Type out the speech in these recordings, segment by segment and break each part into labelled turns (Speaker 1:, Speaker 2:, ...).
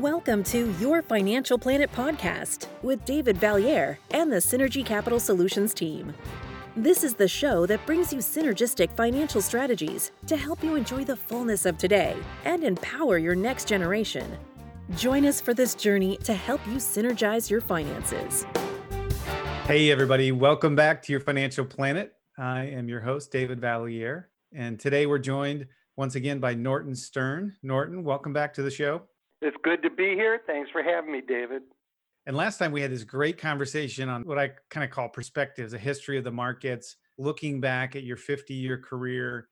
Speaker 1: Welcome to Your Financial Planet podcast with David Vallieres and the Synergy Capital Solutions team. This is the show that brings you synergistic financial strategies to help you enjoy the fullness of today and empower your next generation. Join us for this journey to help you synergize your finances.
Speaker 2: Hey, everybody, welcome back to Your Financial Planet. I am your host, David Vallieres, and today we're joined once again by Norton Stern. Norton, welcome back to the show.
Speaker 3: It's good to be here. Thanks for having me, David.
Speaker 2: And last time we had this great conversation on what I kind of call perspectives, a history of the markets, looking back at your 50 year career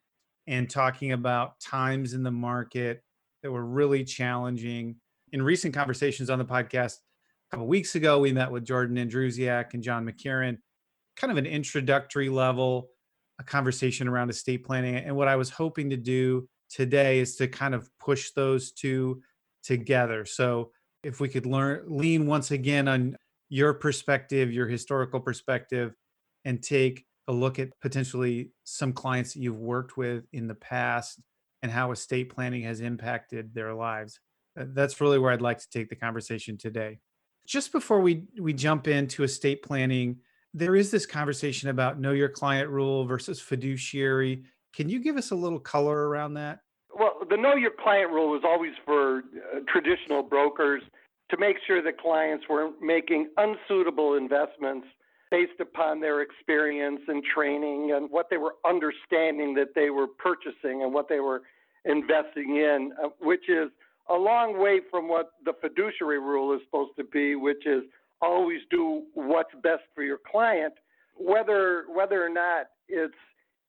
Speaker 2: and talking about times in the market that were really challenging. In recent conversations on the podcast, a couple weeks ago, we met with Jordan Andrusiak and John McKerran, kind of an introductory level, a conversation around estate planning. And what I was hoping to do today is to kind of push those two together. So if we could learn lean once again on your perspective, your historical perspective, and take a look at potentially some clients that you've worked with in the past and how estate planning has impacted their lives. Uh, that's really where I'd like to take the conversation today. Just before we we jump into estate planning, there is this conversation about know your client rule versus fiduciary. Can you give us a little color around that?
Speaker 3: The know your client rule was always for uh, traditional brokers to make sure that clients weren't making unsuitable investments based upon their experience and training and what they were understanding that they were purchasing and what they were investing in, uh, which is a long way from what the fiduciary rule is supposed to be, which is always do what's best for your client, whether whether or not it's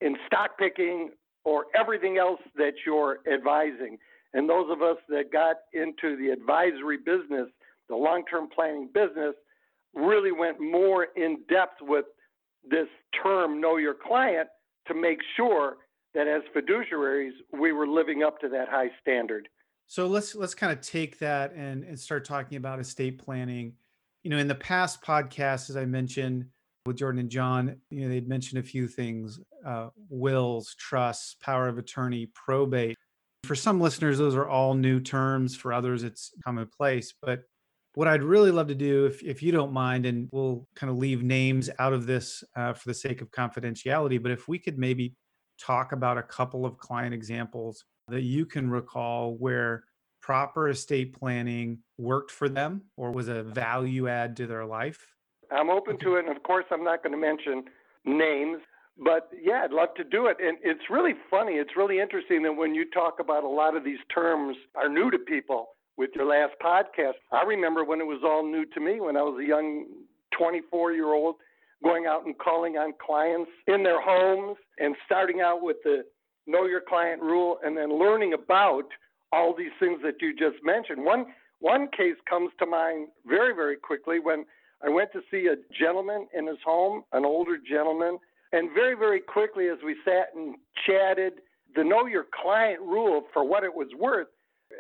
Speaker 3: in stock picking or everything else that you're advising. And those of us that got into the advisory business, the long term planning business, really went more in depth with this term, know your client, to make sure that as fiduciaries, we were living up to that high standard.
Speaker 2: So let's let's kind of take that and, and start talking about estate planning. You know, in the past podcasts, as I mentioned, with Jordan and John, you know, they'd mentioned a few things uh, wills, trusts, power of attorney, probate. For some listeners, those are all new terms. For others, it's commonplace. But what I'd really love to do, if, if you don't mind, and we'll kind of leave names out of this uh, for the sake of confidentiality, but if we could maybe talk about a couple of client examples that you can recall where proper estate planning worked for them or was a value add to their life
Speaker 3: I'm open to it, and of course, I'm not going to mention names. But yeah, I'd love to do it. And it's really funny. It's really interesting that when you talk about a lot of these terms are new to people with your last podcast. I remember when it was all new to me when I was a young 24 year old going out and calling on clients in their homes and starting out with the know your client rule and then learning about all these things that you just mentioned. One one case comes to mind very very quickly when I went to see a gentleman in his home, an older gentleman, and very, very quickly as we sat and chatted, the know your client rule for what it was worth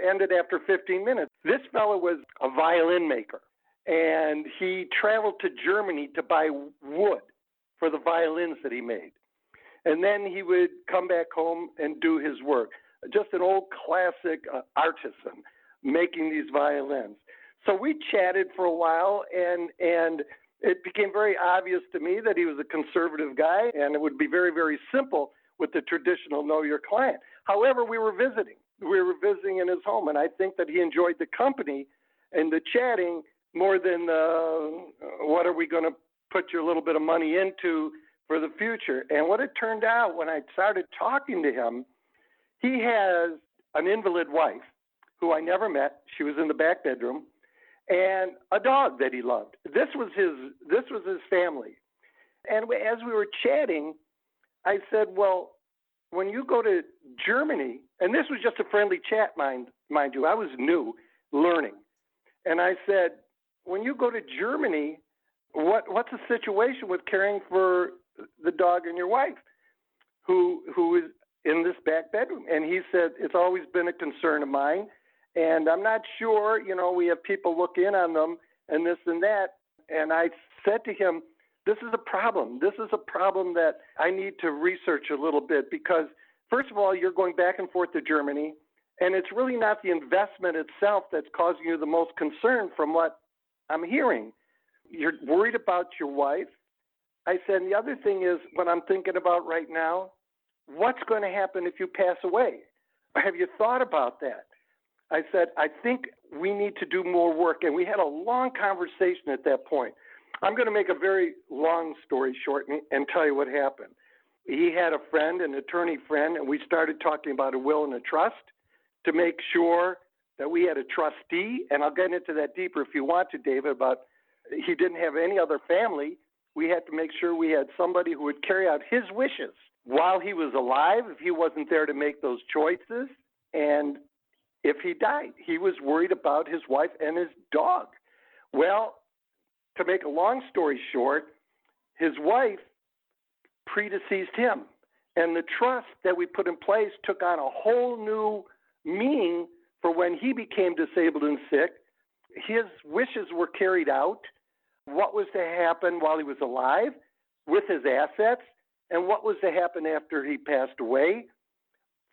Speaker 3: ended after 15 minutes. This fellow was a violin maker, and he traveled to Germany to buy wood for the violins that he made. And then he would come back home and do his work. Just an old classic uh, artisan making these violins. So we chatted for a while, and and it became very obvious to me that he was a conservative guy, and it would be very very simple with the traditional know your client. However, we were visiting. We were visiting in his home, and I think that he enjoyed the company and the chatting more than uh, what are we going to put your little bit of money into for the future. And what it turned out when I started talking to him, he has an invalid wife who I never met. She was in the back bedroom and a dog that he loved. This was his this was his family. And as we were chatting, I said, "Well, when you go to Germany, and this was just a friendly chat, mind mind you, I was new, learning." And I said, "When you go to Germany, what what's the situation with caring for the dog and your wife, who who is in this back bedroom?" And he said, "It's always been a concern of mine." And I'm not sure, you know, we have people look in on them and this and that. And I said to him, this is a problem. This is a problem that I need to research a little bit because, first of all, you're going back and forth to Germany And it's really not the investment itself that's causing you the most concern from what I'm hearing. You're worried about your wife. I said, the other thing is what I'm thinking about right now what's going to happen if you pass away? Have you thought about that? I said, I think we need to do more work. And we had a long conversation at that point. I'm going to make a very long story short and, and tell you what happened. He had a friend, an attorney friend, and we started talking about a will and a trust to make sure that we had a trustee. And I'll get into that deeper if you want to, David, about he didn't have any other family. We had to make sure we had somebody who would carry out his wishes while he was alive, if he wasn't there to make those choices. And if he died, he was worried about his wife and his dog. Well, to make a long story short, his wife predeceased him. And the trust that we put in place took on a whole new meaning for when he became disabled and sick. His wishes were carried out. What was to happen while he was alive with his assets, and what was to happen after he passed away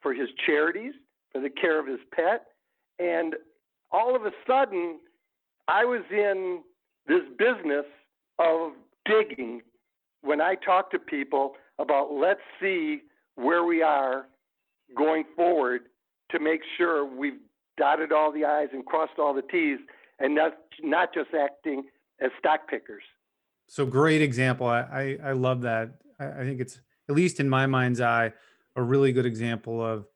Speaker 3: for his charities, for the care of his pet. And all of a sudden, I was in this business of digging when I talk to people about let's see where we are going forward to make sure we've dotted all the I's and crossed all the T's and not, not just acting as stock pickers.
Speaker 2: So great example. I, I, I love that. I, I think it's, at least in my mind's eye, a really good example of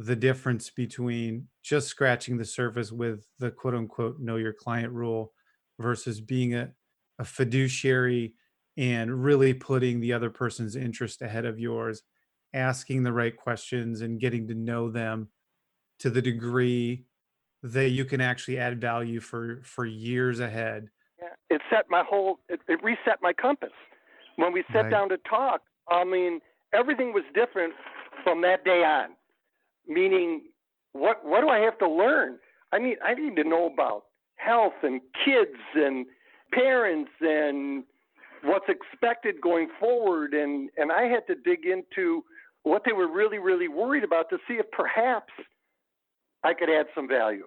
Speaker 2: the difference between just scratching the surface with the quote unquote know your client rule versus being a, a fiduciary and really putting the other person's interest ahead of yours, asking the right questions and getting to know them to the degree that you can actually add value for for years ahead.
Speaker 3: Yeah, it set my whole it, it reset my compass. When we sat right. down to talk, I mean, everything was different from that day on. Meaning, what what do I have to learn? I need I need to know about health and kids and parents and what's expected going forward and and I had to dig into what they were really really worried about to see if perhaps I could add some value.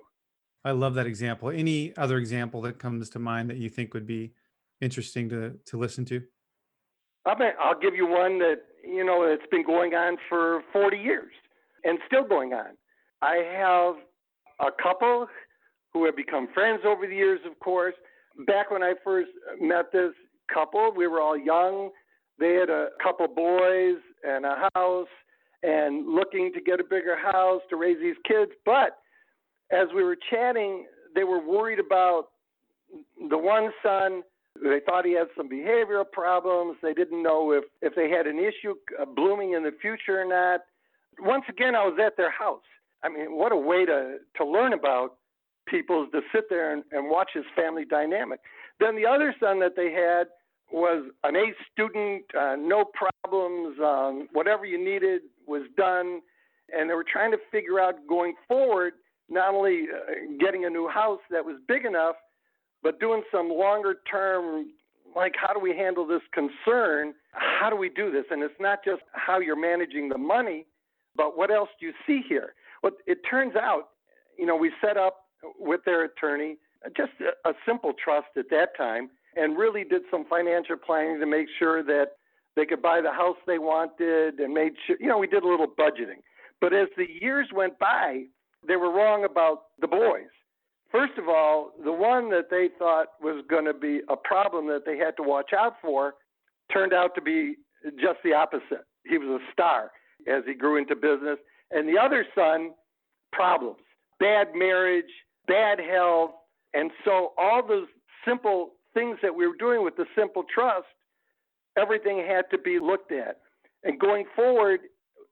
Speaker 2: I love that example. Any other example that comes to mind that you think would be interesting to to listen to?
Speaker 3: I mean, I'll give you one that you know it's been going on for 40 years and still going on. I have a couple who have become friends over the years, of course. Back when I first met this couple, we were all young. They had a couple boys and a house and looking to get a bigger house to raise these kids. But as we were chatting, they were worried about the one son. They thought he had some behavioral problems. They didn't know if, if they had an issue uh, blooming in the future or not. Once again, I was at their house. I mean, what a way to, to learn about people is to sit there and, and watch his family dynamic. Then the other son that they had was an A student, uh, no problems, um, whatever you needed was done. And they were trying to figure out going forward, not only uh, getting a new house that was big enough, but doing some longer term, like how do we handle this concern? How do we do this? And it's not just how you're managing the money, but what else do you see here? Well, it turns out, you know, we set up with their attorney just a, a simple trust at that time and really did some financial planning to make sure that they could buy the house they wanted and made sure, you know, we did a little budgeting. But as the years went by, they were wrong about the boys. First of all, the one that they thought was going to be a problem that they had to watch out for turned out to be just the opposite. He was a star as he grew into business. And the other son, problems, bad marriage, bad health. And so all those simple things that we were doing with the simple trust, everything had to be looked at. And going forward,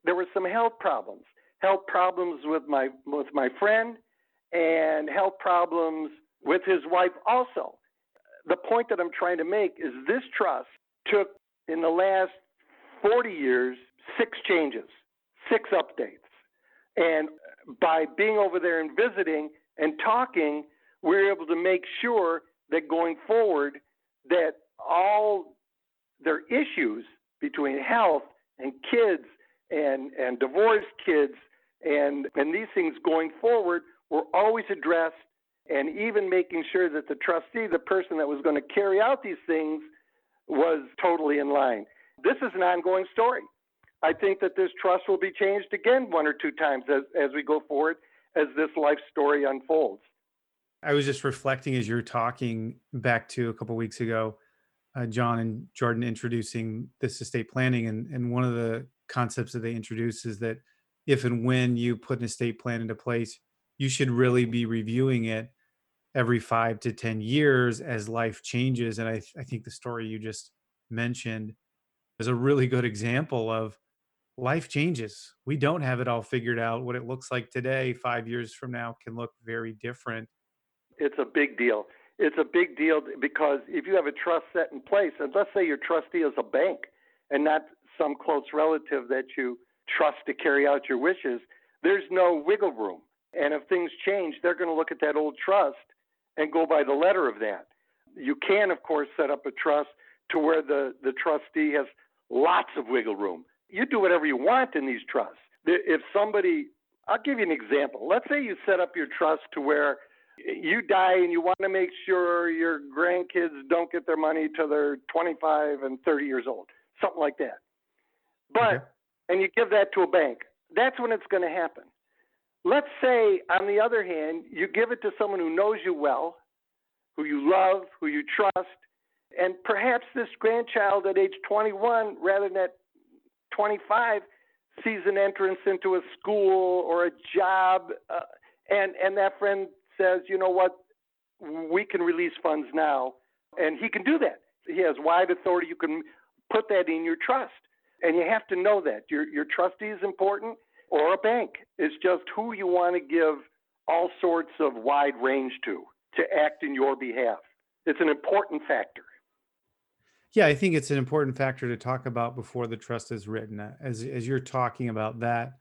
Speaker 3: there were some health problems. Health problems with my with my friend and health problems with his wife also. The point that I'm trying to make is this trust took in the last 40 years six changes, six updates. And by being over there and visiting and talking, we're able to make sure that going forward that all their issues between health and kids and, and divorced kids And, and these things going forward were always addressed, and even making sure that the trustee, the person that was going to carry out these things, was totally in line. This is an ongoing story. I think that this trust will be changed again one or two times as, as we go forward, as this life story unfolds.
Speaker 2: I was just reflecting as you're talking back to a couple weeks ago, uh, John and Jordan introducing this estate planning, and and one of the concepts that they introduce is that if and when you put an estate plan into place, you should really be reviewing it every five to ten years as life changes. And I, th- I think the story you just mentioned is a really good example of life changes. We don't have it all figured out. What it looks like today, five years from now, can look very different
Speaker 3: it's a big deal. It's a big deal because if you have a trust set in place, and let's say your trustee is a bank and not some close relative that you trust to carry out your wishes, there's no wiggle room. And if things change, they're going to look at that old trust and go by the letter of that. You can, of course, set up a trust to where the, the trustee has lots of wiggle room. You do whatever you want in these trusts. If somebody, I'll give you an example. Let's say you set up your trust to where you die and you want to make sure your grandkids don't get their money till they're 25 and 30 years old, something like that. But, okay. and you give that to a bank, that's when it's going to happen. Let's say, on the other hand, you give it to someone who knows you well, who you love, who you trust, and perhaps this grandchild at age 21, rather than at 25, sees an entrance into a school or a job, uh, and and that friend says, you know what, we can release funds now, and he can do that. He has wide authority. You can put that in your trust, and you have to know that your your trustee is important, or a bank. It's just who you want to give all sorts of wide range to to act in your behalf. It's an important factor.
Speaker 2: Yeah, I think it's an important factor to talk about before the trust is written. As as you're talking about that,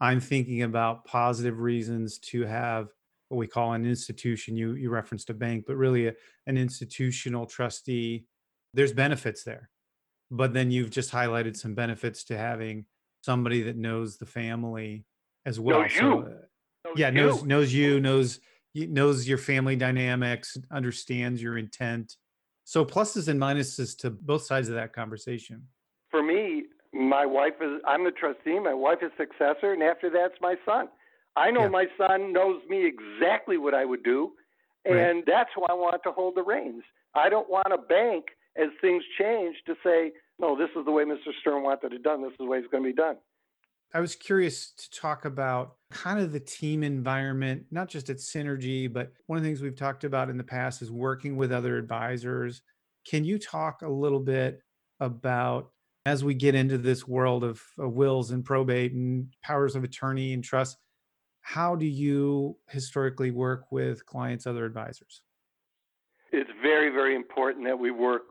Speaker 2: I'm thinking about positive reasons to have what we call an institution. You you referenced a bank, but really a, an institutional trustee. There's benefits there, but then you've just highlighted some benefits to having somebody that knows the family as well.
Speaker 3: Knows so, uh,
Speaker 2: yeah, you. knows knows you, knows knows your family dynamics, understands your intent. So pluses and minuses to both sides of that conversation.
Speaker 3: For me, my wife is I'm the trustee, my wife is successor, and after that's my son. I know yeah. my son knows me exactly what I would do, and right. that's why I want to hold the reins. I don't want a bank as things change to say, no, this is the way Mr. Stern wanted it done. This is the way it's going to be done.
Speaker 2: I was curious to talk about kind of the team environment, not just at Synergy, but one of the things we've talked about in the past is working with other advisors. Can you talk a little bit about as we get into this world of, of wills and probate and powers of attorney and trust, how do you historically work with clients, other advisors?
Speaker 3: It's very, very important that we work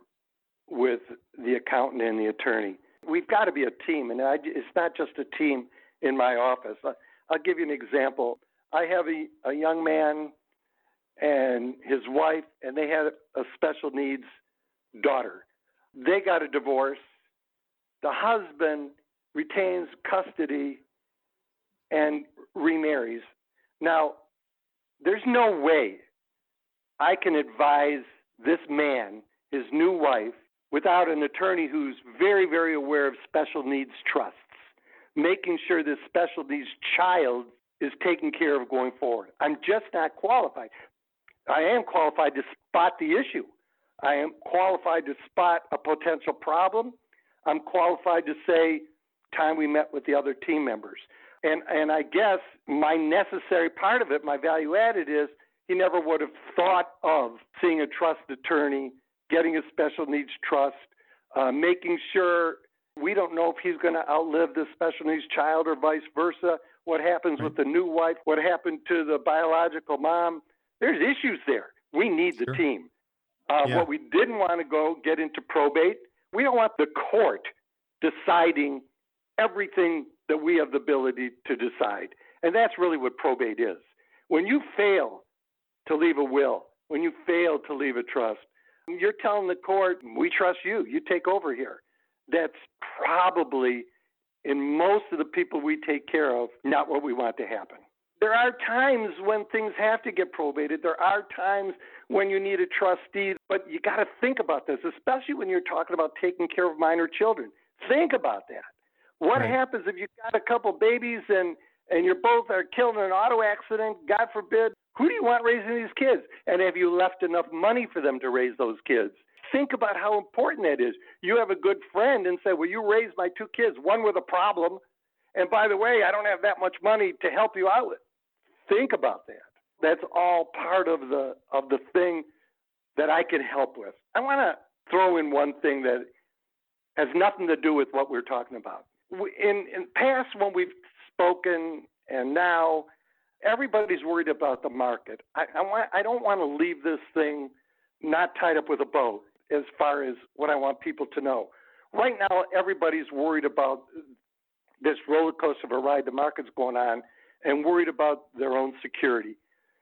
Speaker 3: with the accountant and the attorney. We've got to be a team, and I, it's not just a team in my office. I'll give you an example. I have a, a young man and his wife, and they had a special needs daughter. They got a divorce. The husband retains custody and remarries. Now, there's no way I can advise this man, his new wife, without an attorney who's very, very aware of special needs trusts, making sure this special needs child is taken care of going forward. I'm just not qualified. I am qualified to spot the issue. I am qualified to spot a potential problem. I'm qualified to say, time we met with the other team members. And and I guess my necessary part of it, my value added is he never would have thought of seeing a trust attorney, getting a special needs trust, uh, making sure we don't know if he's going to outlive this special needs child or vice versa. What happens right. with the new wife? What happened to the biological mom? There's issues there. We need the team. Uh, yeah. What we didn't want to go get into probate. We don't want the court deciding everything that we have the ability to decide. And that's really what probate is. When you fail to leave a will, when you fail to leave a trust, you're telling the court, we trust you, you take over here. That's probably in most of the people we take care of not what we want to happen. There are times when things have to get probated. There are times when you need a trustee, but you got to think about this, especially when you're talking about taking care of minor children. Think about that. What right. happens if you've got a couple babies and and you're both are killed in an auto accident, God forbid, who do you want raising these kids? And have you left enough money for them to raise those kids? Think about how important that is. You have a good friend and say, Well, you raise my two kids, one with a problem. And by the way, I don't have that much money to help you out with. Think about that. That's all part of the of the thing that I can help with. I want to throw in one thing that has nothing to do with what we're talking about. In in past when we've spoken and now everybody's worried about the market. I, I, want, I don't want to leave this thing not tied up with a bow as far as what I want people to know. Right now, everybody's worried about this roller coaster of a ride the market's going on and worried about their own security.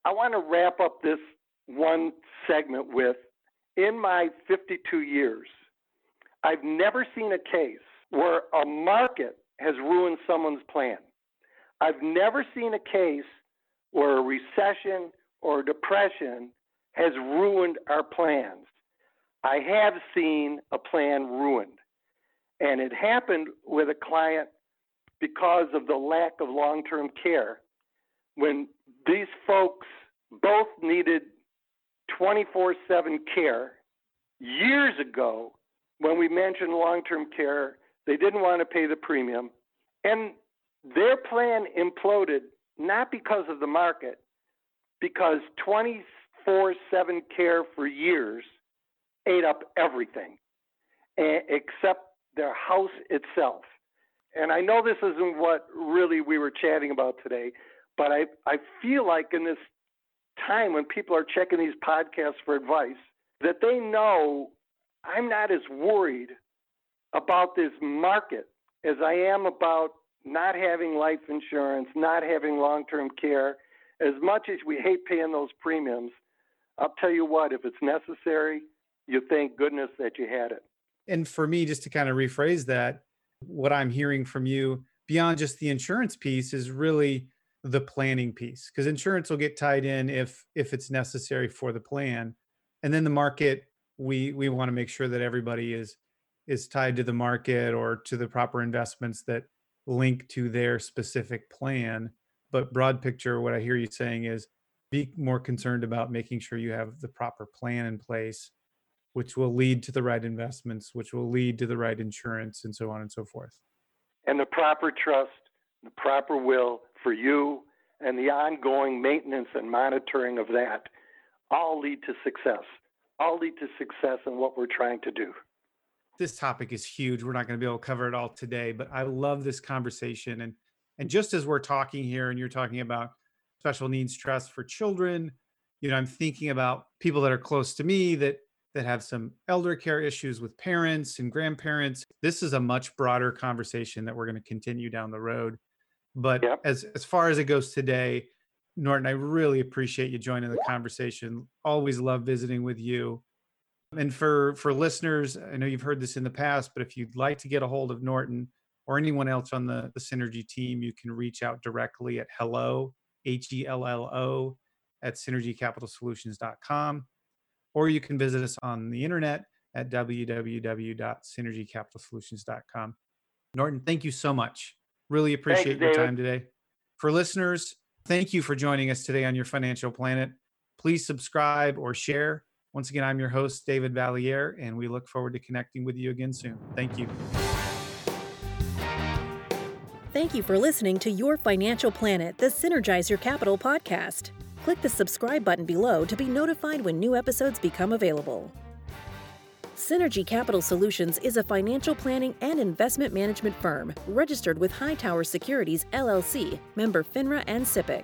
Speaker 3: I want to wrap up this one segment with in my 52 years, I've never seen a case where a market has ruined someone's plan. I've never seen a case where a recession or depression has ruined our plans. I have seen a plan ruined. And it happened with a client because of the lack of long term care. When these folks both needed 24 7 care, years ago, when we mentioned long term care, they didn't want to pay the premium. And their plan imploded not because of the market, because 24 7 care for years ate up everything except their house itself. And I know this isn't what really we were chatting about today, but I, I feel like in this time when people are checking these podcasts for advice, that they know I'm not as worried about this market as I am about not having life insurance, not having long term care. As much as we hate paying those premiums, I'll tell you what, if it's necessary, you thank goodness that you had it.
Speaker 2: And for me, just to kind of rephrase that, what I'm hearing from you beyond just the insurance piece is really the planning piece because insurance will get tied in if if it's necessary for the plan and then the market we we want to make sure that everybody is is tied to the market or to the proper investments that link to their specific plan but broad picture what i hear you saying is be more concerned about making sure you have the proper plan in place which will lead to the right investments, which will lead to the right insurance, and so on and so forth.
Speaker 3: And the proper trust, the proper will for you, and the ongoing maintenance and monitoring of that all lead to success. All lead to success in what we're trying to do.
Speaker 2: This topic is huge. We're not going to be able to cover it all today, but I love this conversation. And and just as we're talking here, and you're talking about special needs trust for children, you know, I'm thinking about people that are close to me that that have some elder care issues with parents and grandparents. This is a much broader conversation that we're going to continue down the road. But yep. as as far as it goes today, Norton, I really appreciate you joining the conversation. Always love visiting with you. And for for listeners, I know you've heard this in the past, but if you'd like to get a hold of Norton or anyone else on the, the Synergy team, you can reach out directly at hello, H E L L O, at synergycapitalsolutions.com or you can visit us on the internet at www.synergycapitalsolutions.com. Norton, thank you so much. Really appreciate your time today. For listeners, thank you for joining us today on your financial planet. Please subscribe or share. Once again, I'm your host, David Vallieres, and we look forward to connecting with you again soon. Thank you.
Speaker 1: Thank you for listening to Your Financial Planet, the Synergize Your Capital podcast. Click the subscribe button below to be notified when new episodes become available. Synergy Capital Solutions is a financial planning and investment management firm registered with Hightower Securities LLC, member FINRA and SIPC,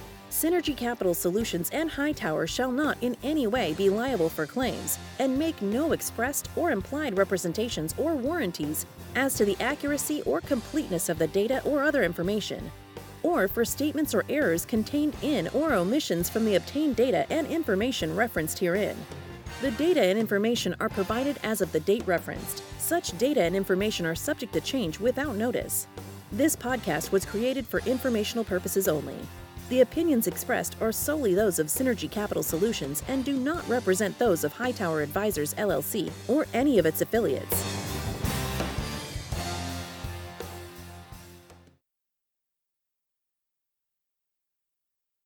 Speaker 1: Synergy Capital Solutions and Hightower shall not in any way be liable for claims and make no expressed or implied representations or warranties as to the accuracy or completeness of the data or other information, or for statements or errors contained in or omissions from the obtained data and information referenced herein. The data and information are provided as of the date referenced. Such data and information are subject to change without notice. This podcast was created for informational purposes only. The opinions expressed are solely those of Synergy Capital Solutions and do not represent those of Hightower Advisors LLC or any of its affiliates.